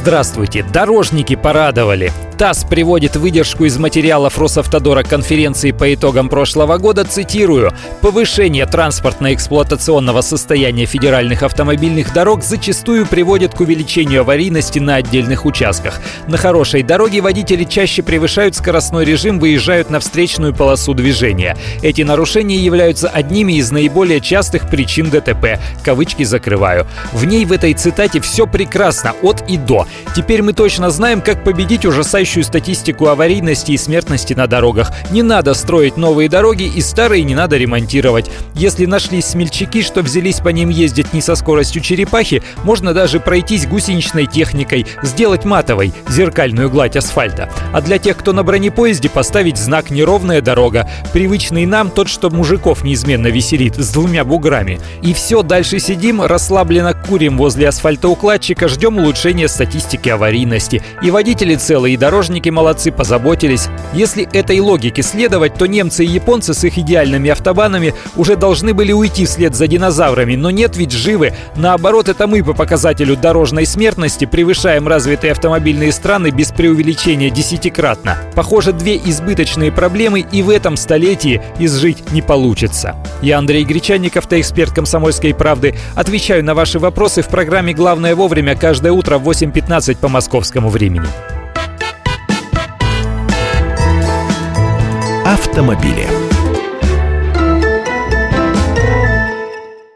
Здравствуйте! Дорожники порадовали. ТАСС приводит выдержку из материалов Росавтодора конференции по итогам прошлого года, цитирую, «Повышение транспортно-эксплуатационного состояния федеральных автомобильных дорог зачастую приводит к увеличению аварийности на отдельных участках. На хорошей дороге водители чаще превышают скоростной режим, выезжают на встречную полосу движения. Эти нарушения являются одними из наиболее частых причин ДТП. Кавычки закрываю. В ней в этой цитате все прекрасно, от и до. Теперь мы точно знаем, как победить ужасающую статистику аварийности и смертности на дорогах. Не надо строить новые дороги и старые не надо ремонтировать. Если нашлись смельчаки, что взялись по ним ездить не со скоростью черепахи, можно даже пройтись гусеничной техникой, сделать матовой зеркальную гладь асфальта. А для тех, кто на бронепоезде, поставить знак «Неровная дорога», привычный нам тот, что мужиков неизменно веселит, с двумя буграми. И все, дальше сидим, расслабленно курим возле асфальтоукладчика, ждем улучшения статистики аварийности. И водители целые, и дорожники молодцы, позаботились. Если этой логике следовать, то немцы и японцы с их идеальными автобанами уже должны были уйти вслед за динозаврами, но нет ведь живы. Наоборот, это мы по показателю дорожной смертности превышаем развитые автомобильные страны без преувеличения десятикратно. Похоже, две избыточные проблемы и в этом столетии изжить не получится. Я Андрей Гречанников, эксперт «Комсомольской правды». Отвечаю на ваши вопросы в программе «Главное вовремя» каждое утро в 8.15 по московскому времени. автомобили.